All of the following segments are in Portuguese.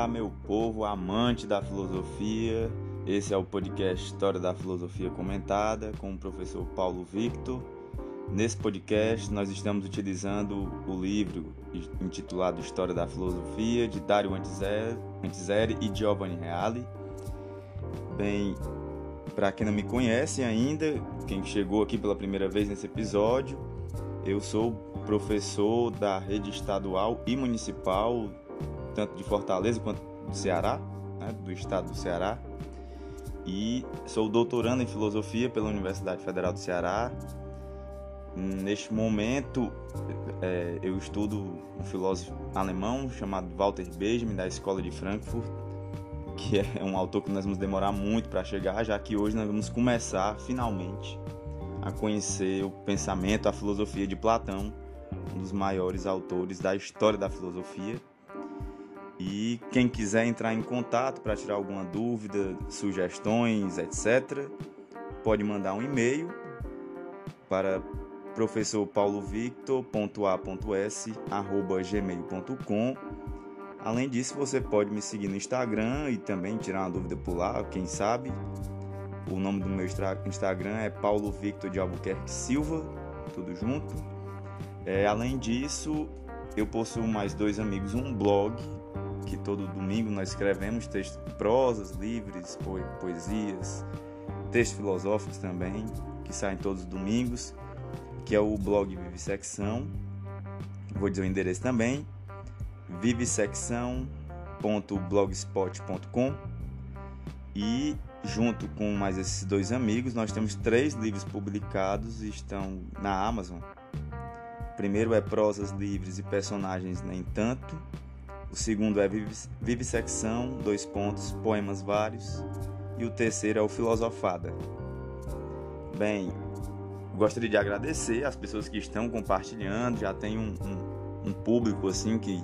Olá, meu povo amante da filosofia. Esse é o podcast História da Filosofia Comentada com o professor Paulo Victor. Nesse podcast, nós estamos utilizando o livro intitulado História da Filosofia de Dario Antiseri e Giovanni Reale. Bem, para quem não me conhece ainda, quem chegou aqui pela primeira vez nesse episódio, eu sou professor da rede estadual e municipal tanto de Fortaleza quanto do Ceará, né, do estado do Ceará. E sou doutorando em filosofia pela Universidade Federal do Ceará. Neste momento, é, eu estudo um filósofo alemão chamado Walter Benjamin, da Escola de Frankfurt, que é um autor que nós vamos demorar muito para chegar, já que hoje nós vamos começar, finalmente, a conhecer o pensamento, a filosofia de Platão, um dos maiores autores da história da filosofia e quem quiser entrar em contato para tirar alguma dúvida, sugestões, etc., pode mandar um e-mail para professorpaulovictor.a.s@gmail.com. Além disso, você pode me seguir no Instagram e também tirar uma dúvida por lá, quem sabe. O nome do meu Instagram é Paulo Victor de Albuquerque Silva, tudo junto. É, além disso, eu possuo mais dois amigos um blog que todo domingo nós escrevemos textos, prosas livres, poesias, textos filosóficos também, que saem todos os domingos, que é o blog Vivissecção. Vou dizer o endereço também, vivissecção.blogspot.com e junto com mais esses dois amigos, nós temos três livros publicados e estão na Amazon. O primeiro é Prosas Livres e Personagens Nem Tanto, o segundo é Vivissecção, dois pontos, poemas vários. E o terceiro é o Filosofada. Bem, gostaria de agradecer as pessoas que estão compartilhando. Já tem um, um, um público assim que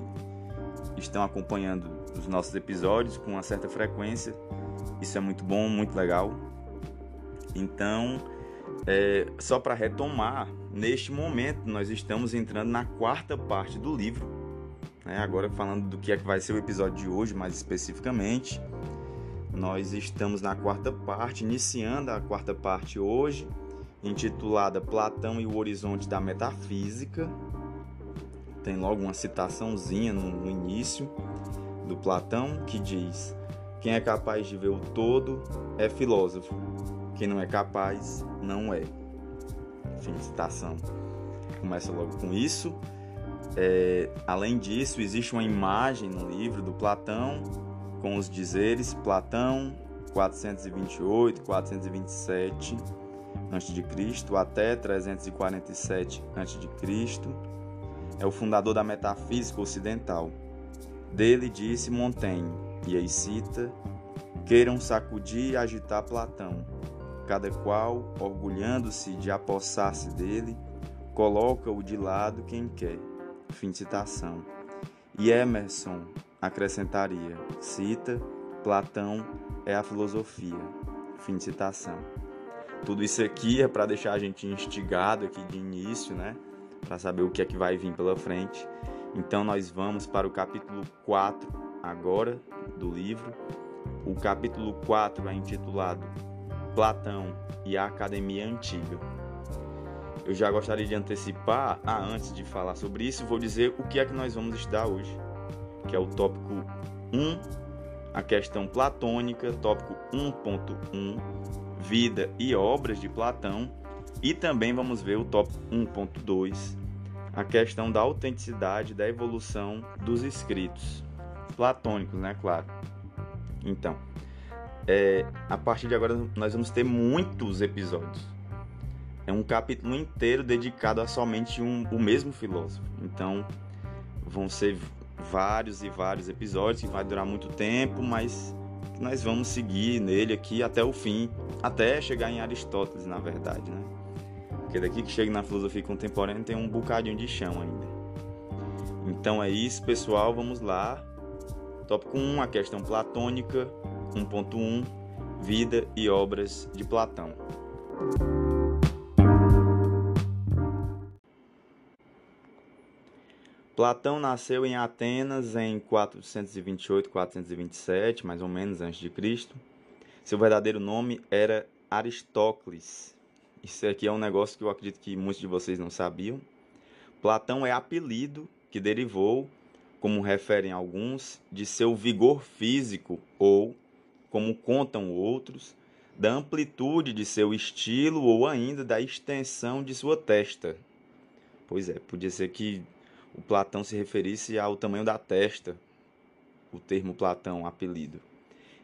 estão acompanhando os nossos episódios com uma certa frequência. Isso é muito bom, muito legal. Então, é, só para retomar, neste momento nós estamos entrando na quarta parte do livro né? Agora falando do que é que vai ser o episódio de hoje, mais especificamente, nós estamos na quarta parte, iniciando a quarta parte hoje, intitulada Platão e o Horizonte da Metafísica. Tem logo uma citaçãozinha no, no início do Platão que diz: Quem é capaz de ver o todo é filósofo, quem não é capaz não é. Fim de citação. Começa logo com isso. É, além disso, existe uma imagem no livro do Platão com os dizeres Platão 428, 427 a.C. até 347 a.C. É o fundador da metafísica ocidental. Dele disse Montaigne, e aí cita: Queiram sacudir e agitar Platão, cada qual, orgulhando-se de apossar-se dele, coloca-o de lado quem quer. Fim de citação. E Emerson acrescentaria: cita, Platão é a filosofia. Fim de citação. Tudo isso aqui é para deixar a gente instigado aqui de início, né? Para saber o que é que vai vir pela frente. Então nós vamos para o capítulo 4 agora do livro. O capítulo 4 é intitulado Platão e a Academia Antiga. Eu já gostaria de antecipar, ah, antes de falar sobre isso, vou dizer o que é que nós vamos estudar hoje, que é o tópico 1, a questão platônica, tópico 1.1, vida e obras de Platão, e também vamos ver o tópico 1.2, a questão da autenticidade da evolução dos escritos platônicos, né, claro. Então, é, a partir de agora nós vamos ter muitos episódios é um capítulo inteiro dedicado a somente um, o mesmo filósofo. Então, vão ser vários e vários episódios que vai durar muito tempo, mas nós vamos seguir nele aqui até o fim, até chegar em Aristóteles, na verdade, né? Porque daqui que chega na filosofia contemporânea tem um bocadinho de chão ainda. Então é isso, pessoal, vamos lá. Tópico 1, a questão platônica, 1.1, vida e obras de Platão. Platão nasceu em Atenas em 428, 427, mais ou menos antes de Cristo. Seu verdadeiro nome era Aristócles. Isso aqui é um negócio que eu acredito que muitos de vocês não sabiam. Platão é apelido que derivou, como referem alguns, de seu vigor físico ou, como contam outros, da amplitude de seu estilo ou ainda da extensão de sua testa. Pois é, podia ser que o Platão se referisse ao tamanho da testa, o termo Platão, apelido.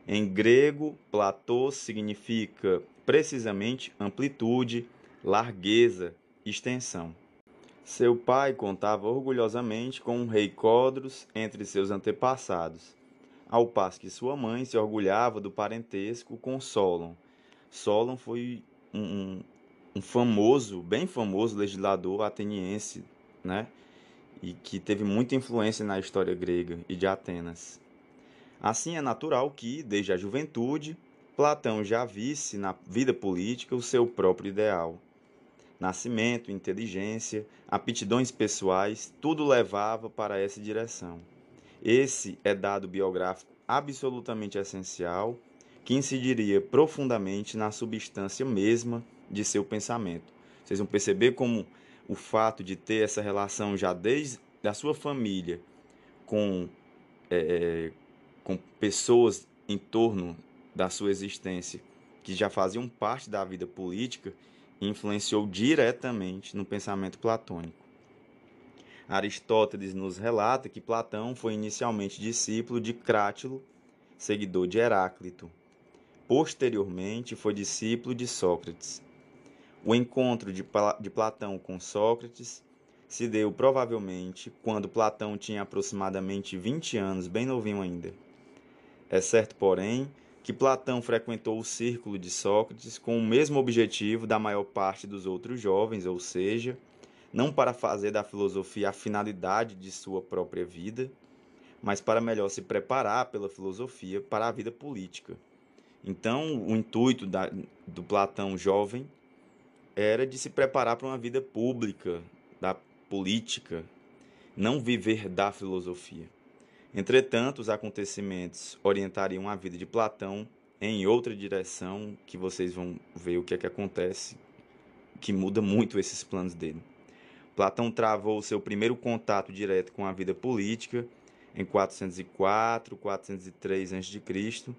Em grego, platô significa precisamente amplitude, largueza, extensão. Seu pai contava orgulhosamente com um rei Codros entre seus antepassados, ao passo que sua mãe se orgulhava do parentesco com Solon. Solon foi um, um famoso, bem famoso legislador ateniense, né? E que teve muita influência na história grega e de Atenas. Assim é natural que, desde a juventude, Platão já visse na vida política o seu próprio ideal. Nascimento, inteligência, aptidões pessoais, tudo levava para essa direção. Esse é dado biográfico absolutamente essencial que incidiria profundamente na substância mesma de seu pensamento. Vocês vão perceber como o fato de ter essa relação já desde a sua família com, é, é, com pessoas em torno da sua existência que já faziam parte da vida política influenciou diretamente no pensamento platônico. Aristóteles nos relata que Platão foi inicialmente discípulo de Crátilo, seguidor de Heráclito. Posteriormente, foi discípulo de Sócrates. O encontro de, de Platão com Sócrates se deu provavelmente quando Platão tinha aproximadamente 20 anos, bem novinho ainda. É certo, porém, que Platão frequentou o círculo de Sócrates com o mesmo objetivo da maior parte dos outros jovens, ou seja, não para fazer da filosofia a finalidade de sua própria vida, mas para melhor se preparar pela filosofia para a vida política. Então, o intuito da, do Platão jovem era de se preparar para uma vida pública, da política, não viver da filosofia. Entretanto, os acontecimentos orientariam a vida de Platão em outra direção, que vocês vão ver o que é que acontece, que muda muito esses planos dele. Platão travou seu primeiro contato direto com a vida política em 404, 403 a.C.,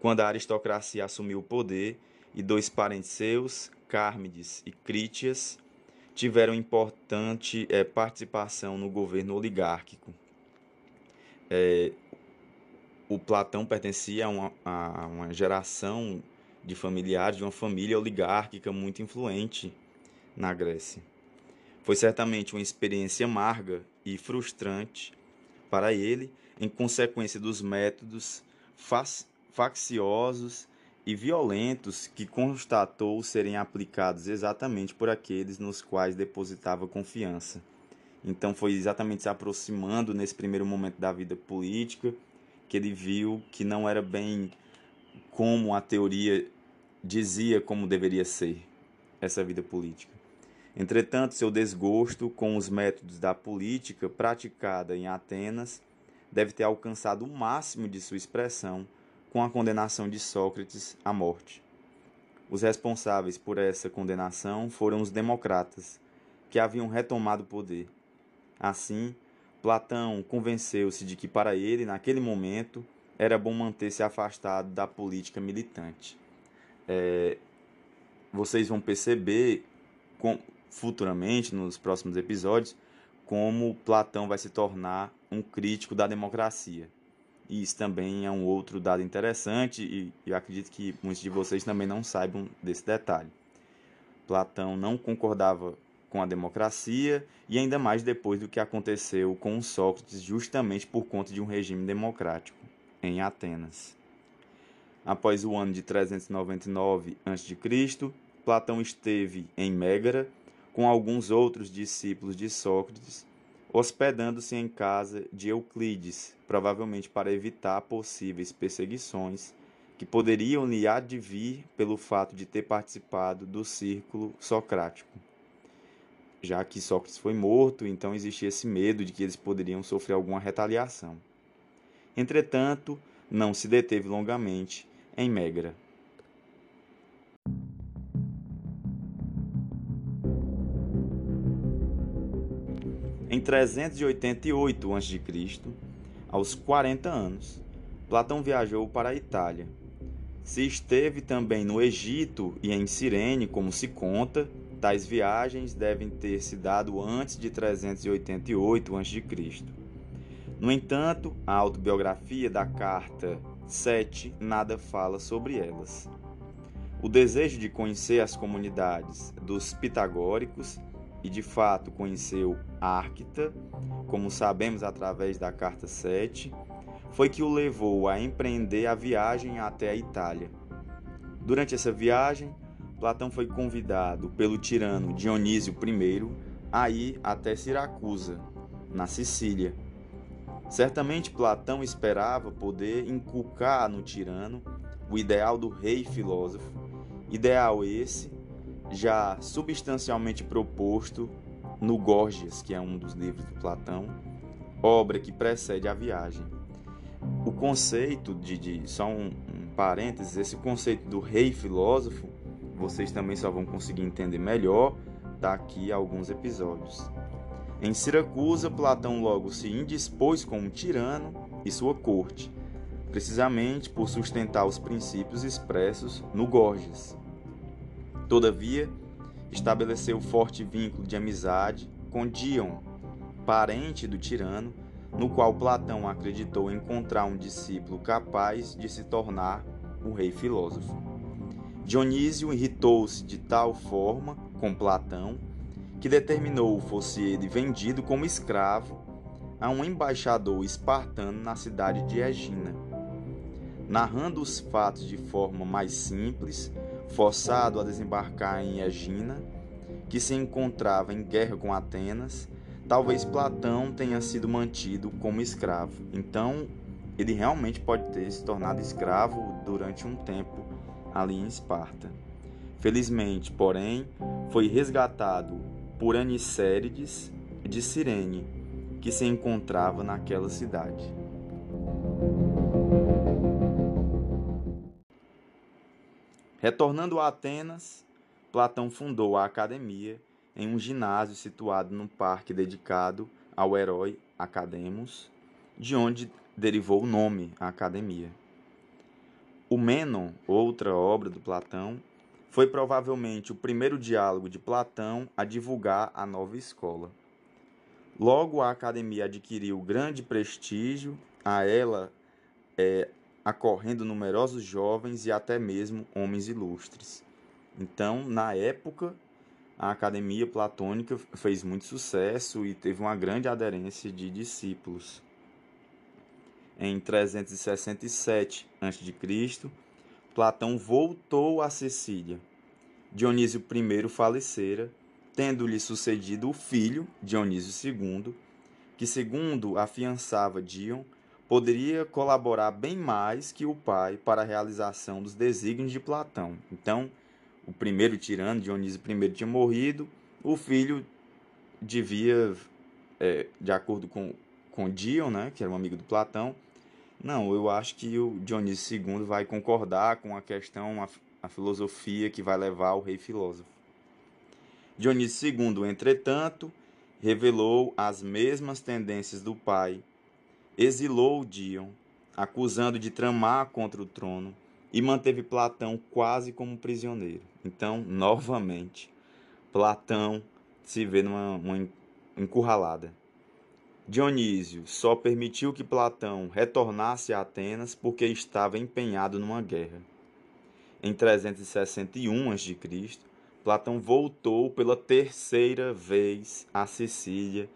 quando a aristocracia assumiu o poder e dois parentes seus, Cármides e Crítias tiveram importante é, participação no governo oligárquico. É, o Platão pertencia a uma, a uma geração de familiares de uma família oligárquica muito influente na Grécia. Foi certamente uma experiência amarga e frustrante para ele, em consequência dos métodos facciosos e violentos que constatou serem aplicados exatamente por aqueles nos quais depositava confiança. Então foi exatamente se aproximando nesse primeiro momento da vida política que ele viu que não era bem como a teoria dizia como deveria ser essa vida política. Entretanto, seu desgosto com os métodos da política praticada em Atenas deve ter alcançado o máximo de sua expressão com a condenação de Sócrates à morte. Os responsáveis por essa condenação foram os democratas, que haviam retomado o poder. Assim, Platão convenceu-se de que para ele, naquele momento, era bom manter-se afastado da política militante. É, vocês vão perceber com, futuramente, nos próximos episódios, como Platão vai se tornar um crítico da democracia. E isso também é um outro dado interessante e eu acredito que muitos de vocês também não saibam desse detalhe. Platão não concordava com a democracia e ainda mais depois do que aconteceu com Sócrates justamente por conta de um regime democrático em Atenas. Após o ano de 399 a.C., Platão esteve em Mégara com alguns outros discípulos de Sócrates hospedando-se em casa de Euclides, provavelmente para evitar possíveis perseguições que poderiam lhe advir pelo fato de ter participado do círculo socrático. já que Sócrates foi morto, então existia esse medo de que eles poderiam sofrer alguma retaliação. Entretanto, não se deteve longamente em Megra. Em 388 a.C., aos 40 anos, Platão viajou para a Itália. Se esteve também no Egito e em Cirene, como se conta, tais viagens devem ter se dado antes de 388 a.C. No entanto, a autobiografia da carta 7 nada fala sobre elas. O desejo de conhecer as comunidades dos pitagóricos e de fato conheceu Arquita, como sabemos através da carta 7, foi que o levou a empreender a viagem até a Itália. Durante essa viagem, Platão foi convidado pelo tirano Dionísio I a ir até Siracusa, na Sicília. Certamente Platão esperava poder inculcar no tirano o ideal do rei filósofo, ideal esse já substancialmente proposto no Gorgias, que é um dos livros de Platão, obra que precede a viagem. O conceito de, de só um, um parênteses, esse conceito do rei filósofo, vocês também só vão conseguir entender melhor daqui a alguns episódios. Em Siracusa, Platão logo se indispôs com um tirano e sua corte, precisamente por sustentar os princípios expressos no Gorgias. Todavia, estabeleceu forte vínculo de amizade com Dion, parente do tirano, no qual Platão acreditou encontrar um discípulo capaz de se tornar um rei filósofo. Dionísio irritou-se de tal forma com Platão que determinou fosse ele vendido como escravo a um embaixador espartano na cidade de Egina. Narrando os fatos de forma mais simples, forçado a desembarcar em Egina, que se encontrava em guerra com Atenas, talvez Platão tenha sido mantido como escravo. Então, ele realmente pode ter se tornado escravo durante um tempo ali em Esparta. Felizmente, porém, foi resgatado por Anicérides de Cirene, que se encontrava naquela cidade. Retornando a Atenas, Platão fundou a academia em um ginásio situado num parque dedicado ao herói Academos, de onde derivou o nome a academia. O Mênon, outra obra do Platão, foi provavelmente o primeiro diálogo de Platão a divulgar a nova escola. Logo, a academia adquiriu grande prestígio, a ela é, acorrendo numerosos jovens e até mesmo homens ilustres. Então, na época, a academia platônica fez muito sucesso e teve uma grande aderência de discípulos. Em 367 a.C., Platão voltou a Sicília. Dionísio I falecera, tendo-lhe sucedido o filho, Dionísio II, que, segundo afiançava Dion, poderia colaborar bem mais que o pai para a realização dos desígnios de Platão. Então, o primeiro tirano, Dionísio I, tinha morrido, o filho devia, é, de acordo com, com Dion, né, que era um amigo do Platão, não, eu acho que o Dionísio II vai concordar com a questão, a, a filosofia que vai levar ao rei filósofo. Dionísio II, entretanto, revelou as mesmas tendências do pai exilou Dion, acusando de tramar contra o trono, e manteve Platão quase como prisioneiro. Então, novamente, Platão se vê numa encurralada. Dionísio só permitiu que Platão retornasse a Atenas porque estava empenhado numa guerra. Em 361 a.C., Platão voltou pela terceira vez a Sicília.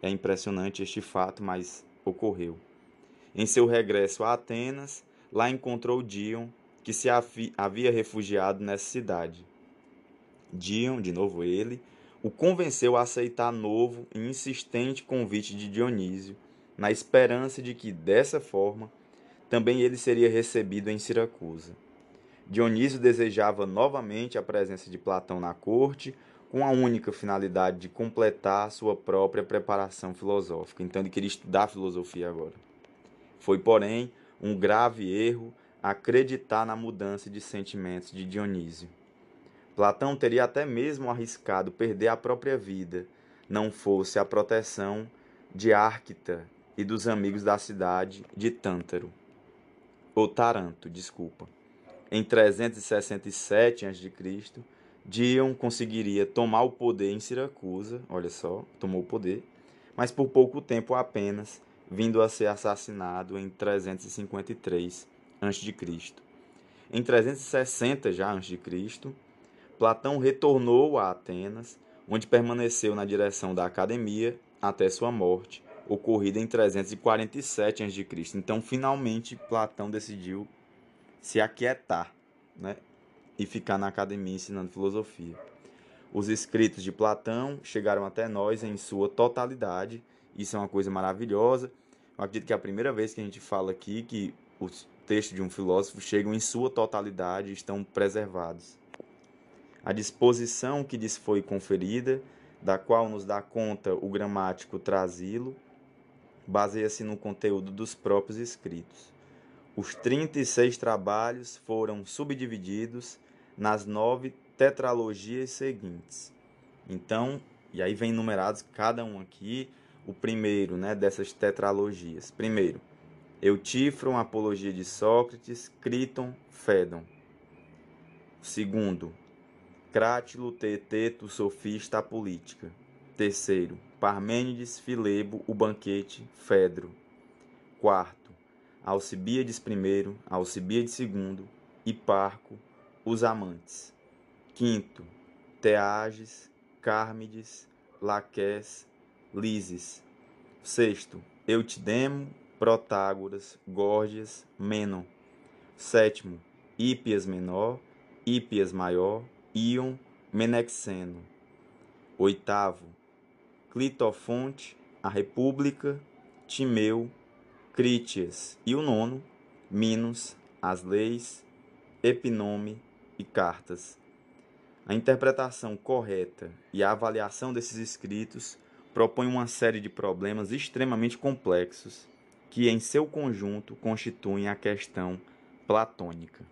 É impressionante este fato, mas ocorreu. Em seu regresso a Atenas, lá encontrou Dion, que se havia refugiado nessa cidade. Dion, de novo ele, o convenceu a aceitar novo e insistente convite de Dionísio, na esperança de que, dessa forma, também ele seria recebido em Siracusa. Dionísio desejava novamente a presença de Platão na corte, com a única finalidade de completar sua própria preparação filosófica. Então ele queria estudar filosofia agora. Foi, porém, um grave erro acreditar na mudança de sentimentos de Dionísio. Platão teria até mesmo arriscado perder a própria vida, não fosse a proteção de Árquita e dos amigos da cidade de Tântaro, ou Taranto, desculpa. Em 367 a.C., Dion conseguiria tomar o poder em Siracusa, olha só, tomou o poder, mas por pouco tempo apenas, vindo a ser assassinado em 353 a.C. Em 360 já a.C., Platão retornou a Atenas, onde permaneceu na direção da academia até sua morte, ocorrida em 347 a.C. Então, finalmente, Platão decidiu se aquietar né, e ficar na academia ensinando filosofia. Os escritos de Platão chegaram até nós em sua totalidade. Isso é uma coisa maravilhosa. Eu acredito que é a primeira vez que a gente fala aqui que os textos de um filósofo chegam em sua totalidade e estão preservados. A disposição que lhes foi conferida, da qual nos dá conta o gramático Trasilo, baseia-se no conteúdo dos próprios escritos. Os 36 trabalhos foram subdivididos nas nove tetralogias seguintes. Então, e aí vem numerados cada um aqui, o primeiro né, dessas tetralogias. Primeiro, Eutífron, Apologia de Sócrates, Criton, Fédon. Segundo, Crátilo, Teeteto, Sofista, a Política. Terceiro, Parmênides, Filebo, o Banquete, Fedro. Quarto, Alcibíades I, Alcibíades II, Hiparco, os Amantes. Quinto, Teages, Cármides, Laqués, Lises. Sexto, Eutidemo, Protágoras, Górgias, Menon. Sétimo, Hípias Menor, Hípias Maior, Ion, Menexeno. Oitavo, Clitofonte, a República, Timeu, Crítias. E o nono, Minos, as leis, Epinome e cartas. A interpretação correta e a avaliação desses escritos propõe uma série de problemas extremamente complexos que, em seu conjunto, constituem a questão platônica.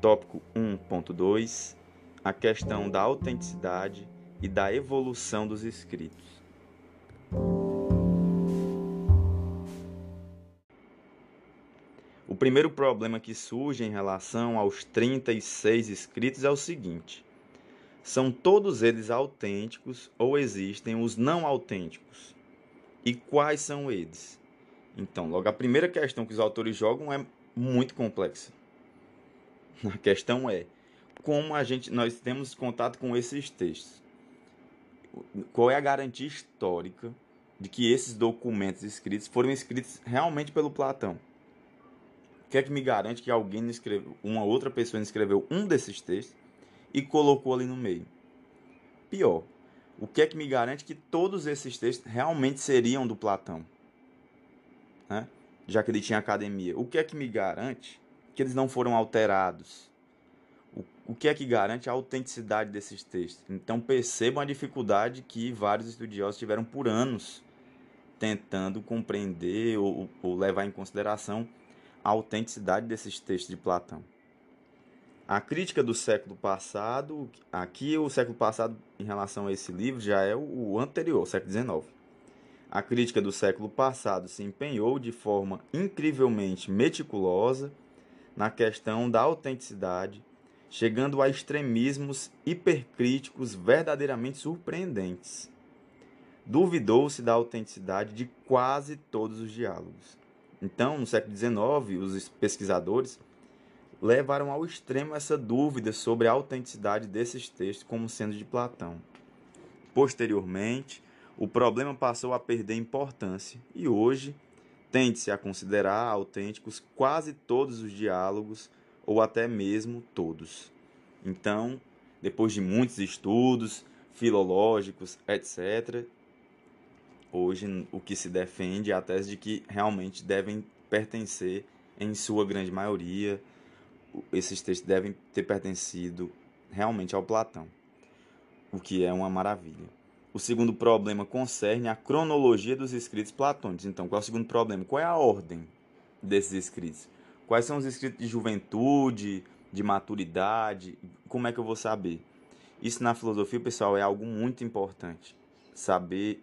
Tópico 1.2 A questão da autenticidade e da evolução dos escritos. O primeiro problema que surge em relação aos 36 escritos é o seguinte: são todos eles autênticos ou existem os não autênticos? E quais são eles? Então, logo a primeira questão que os autores jogam é muito complexa. A questão é como a gente nós temos contato com esses textos. Qual é a garantia histórica de que esses documentos escritos foram escritos realmente pelo Platão? O que é que me garante que alguém escreveu, uma outra pessoa escreveu um desses textos e colocou ali no meio? Pior, o que é que me garante que todos esses textos realmente seriam do Platão? Né? Já que ele tinha academia. O que é que me garante que eles não foram alterados. O, o que é que garante a autenticidade desses textos? Então percebam a dificuldade que vários estudiosos tiveram por anos tentando compreender ou, ou levar em consideração a autenticidade desses textos de Platão. A crítica do século passado, aqui o século passado em relação a esse livro já é o anterior, o século XIX. A crítica do século passado se empenhou de forma incrivelmente meticulosa na questão da autenticidade, chegando a extremismos hipercríticos verdadeiramente surpreendentes. Duvidou-se da autenticidade de quase todos os diálogos. Então, no século XIX, os pesquisadores levaram ao extremo essa dúvida sobre a autenticidade desses textos como sendo de Platão. Posteriormente, o problema passou a perder importância e hoje Tende-se a considerar autênticos quase todos os diálogos, ou até mesmo todos. Então, depois de muitos estudos filológicos, etc., hoje o que se defende é a tese de que realmente devem pertencer em sua grande maioria, esses textos devem ter pertencido realmente ao Platão, o que é uma maravilha. O segundo problema concerne a cronologia dos escritos platônicos. Então, qual é o segundo problema? Qual é a ordem desses escritos? Quais são os escritos de juventude, de maturidade? Como é que eu vou saber? Isso na filosofia, pessoal, é algo muito importante. Saber,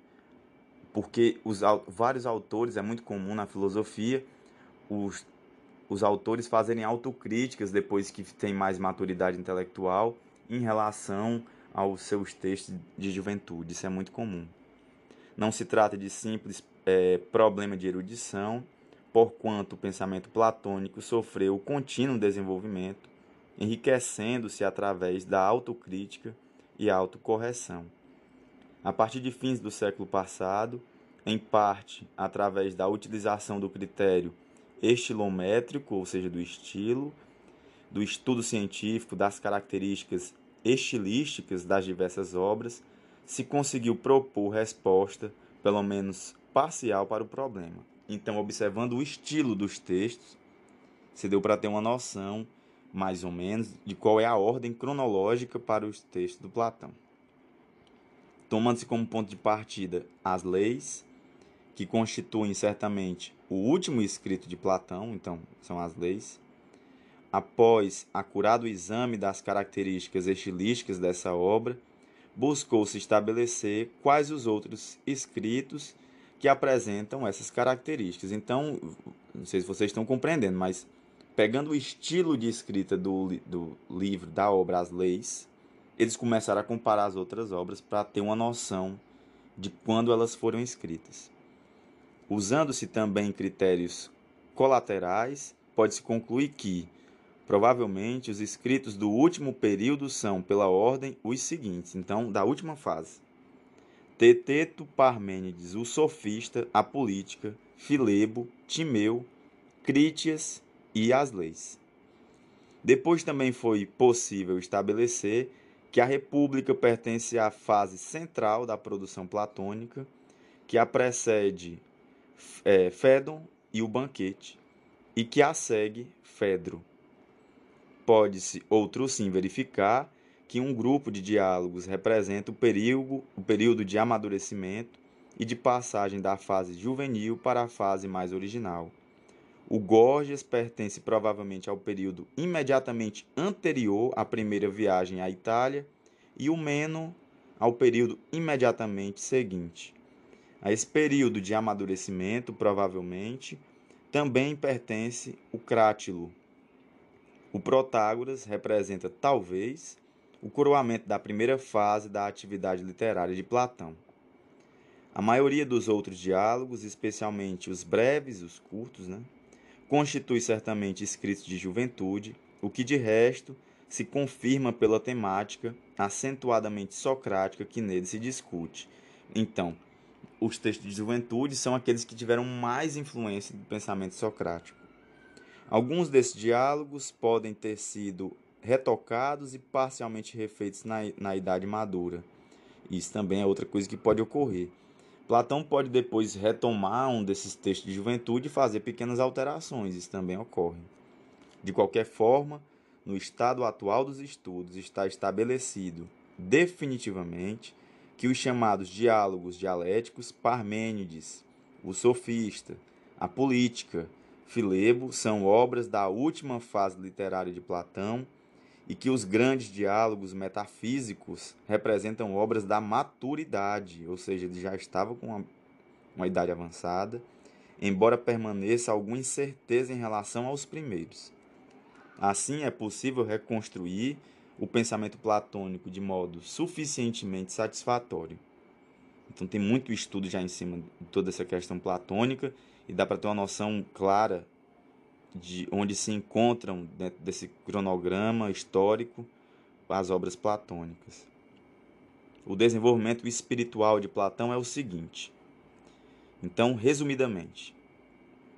porque os vários autores, é muito comum na filosofia, os, os autores fazerem autocríticas depois que tem mais maturidade intelectual em relação aos seus textos de juventude. Isso é muito comum. Não se trata de simples é, problema de erudição, porquanto o pensamento platônico sofreu contínuo desenvolvimento, enriquecendo-se através da autocrítica e autocorreção. A partir de fins do século passado, em parte através da utilização do critério estilométrico, ou seja, do estilo, do estudo científico das características estilísticas das diversas obras, se conseguiu propor resposta, pelo menos parcial, para o problema. Então, observando o estilo dos textos, se deu para ter uma noção, mais ou menos, de qual é a ordem cronológica para os textos do Platão. Tomando-se como ponto de partida as leis, que constituem certamente o último escrito de Platão, então são as leis, após acurado exame das características estilísticas dessa obra, buscou-se estabelecer quais os outros escritos que apresentam essas características. Então, não sei se vocês estão compreendendo, mas pegando o estilo de escrita do, do livro, da obra As Leis, eles começaram a comparar as outras obras para ter uma noção de quando elas foram escritas. Usando-se também critérios colaterais, pode-se concluir que Provavelmente, os escritos do último período são, pela ordem, os seguintes, então, da última fase. Teteto Parmênides, o sofista, a política, Filebo, Timeu, Crítias e as leis. Depois também foi possível estabelecer que a República pertence à fase central da produção platônica, que a precede é, Fédon e o banquete, e que a segue Fedro. Pode-se, outro sim, verificar que um grupo de diálogos representa o período, o período de amadurecimento e de passagem da fase juvenil para a fase mais original. O Gorgias pertence provavelmente ao período imediatamente anterior à primeira viagem à Itália e o Meno ao período imediatamente seguinte. A esse período de amadurecimento, provavelmente, também pertence o Crátilo, o Protágoras representa, talvez, o coroamento da primeira fase da atividade literária de Platão. A maioria dos outros diálogos, especialmente os breves, os curtos, né, constitui certamente escritos de juventude, o que de resto se confirma pela temática acentuadamente socrática que nele se discute. Então, os textos de juventude são aqueles que tiveram mais influência do pensamento socrático. Alguns desses diálogos podem ter sido retocados e parcialmente refeitos na, na idade madura. Isso também é outra coisa que pode ocorrer. Platão pode depois retomar um desses textos de juventude e fazer pequenas alterações, isso também ocorre. De qualquer forma, no estado atual dos estudos está estabelecido definitivamente que os chamados diálogos dialéticos Parmênides, o sofista, a política Filebo são obras da última fase literária de Platão e que os grandes diálogos metafísicos representam obras da maturidade, ou seja, ele já estava com uma, uma idade avançada, embora permaneça alguma incerteza em relação aos primeiros. Assim, é possível reconstruir o pensamento platônico de modo suficientemente satisfatório. Então, tem muito estudo já em cima de toda essa questão platônica e dá para ter uma noção clara de onde se encontram dentro desse cronograma histórico as obras platônicas. O desenvolvimento espiritual de Platão é o seguinte. Então, resumidamente,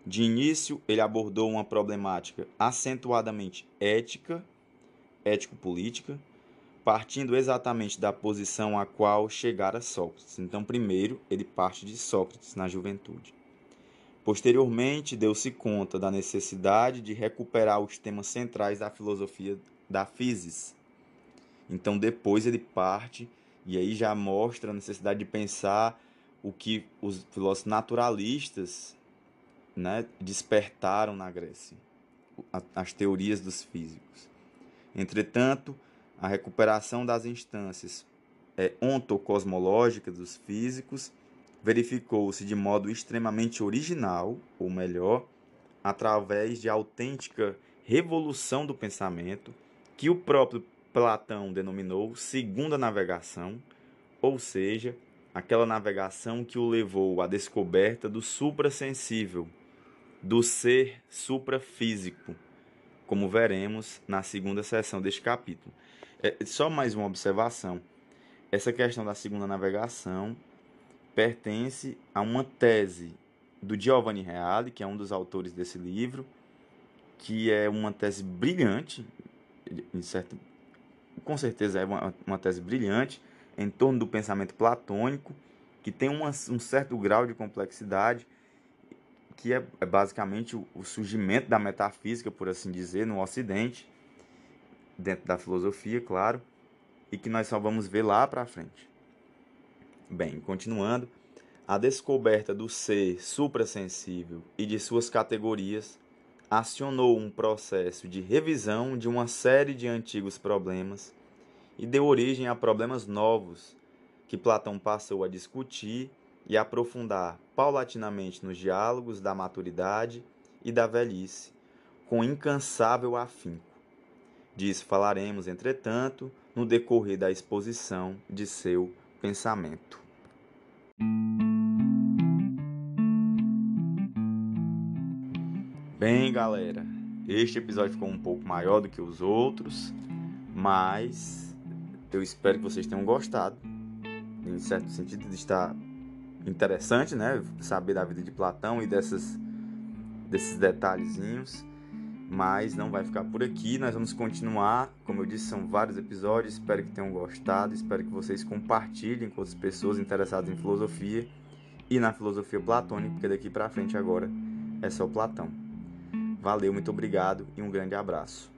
de início ele abordou uma problemática acentuadamente ética, ético-política, partindo exatamente da posição a qual chegara Sócrates. Então, primeiro, ele parte de Sócrates na juventude. Posteriormente, deu-se conta da necessidade de recuperar os temas centrais da filosofia da physis. Então, depois ele parte e aí já mostra a necessidade de pensar o que os filósofos naturalistas né, despertaram na Grécia, as teorias dos físicos. Entretanto, a recuperação das instâncias é, ontocosmológicas dos físicos verificou-se de modo extremamente original, ou melhor, através de autêntica revolução do pensamento, que o próprio Platão denominou segunda navegação, ou seja, aquela navegação que o levou à descoberta do suprassensível, do ser suprafísico, como veremos na segunda seção deste capítulo. É, só mais uma observação. Essa questão da segunda navegação pertence a uma tese do Giovanni Reale, que é um dos autores desse livro, que é uma tese brilhante, certo, com certeza é uma, uma tese brilhante, em torno do pensamento platônico, que tem uma, um certo grau de complexidade que é, é basicamente o, o, surgimento da metafísica, por assim dizer, no Ocidente, dentro da filosofia, claro, e que nós só vamos ver lá para frente. Bem, continuando, a descoberta do ser suprassensível e de suas categorias acionou um processo de revisão de uma série de antigos problemas e deu origem a problemas novos que Platão passou a discutir e aprofundar paulatinamente nos diálogos da maturidade e da velhice, com incansável afinco. Disso falaremos, entretanto, no decorrer da exposição de seu pensamento. Bem, galera, este episódio ficou um pouco maior do que os outros, mas eu espero que vocês tenham gostado. Em certo sentido, estar interessante, né? Saber da vida de Platão e dessas, desses detalhezinhos. Mas não vai ficar por aqui, nós vamos continuar. Como eu disse, são vários episódios. Espero que tenham gostado. Espero que vocês compartilhem com outras pessoas interessadas em filosofia e na filosofia platônica, porque daqui para frente agora é só Platão. Valeu, muito obrigado e um grande abraço.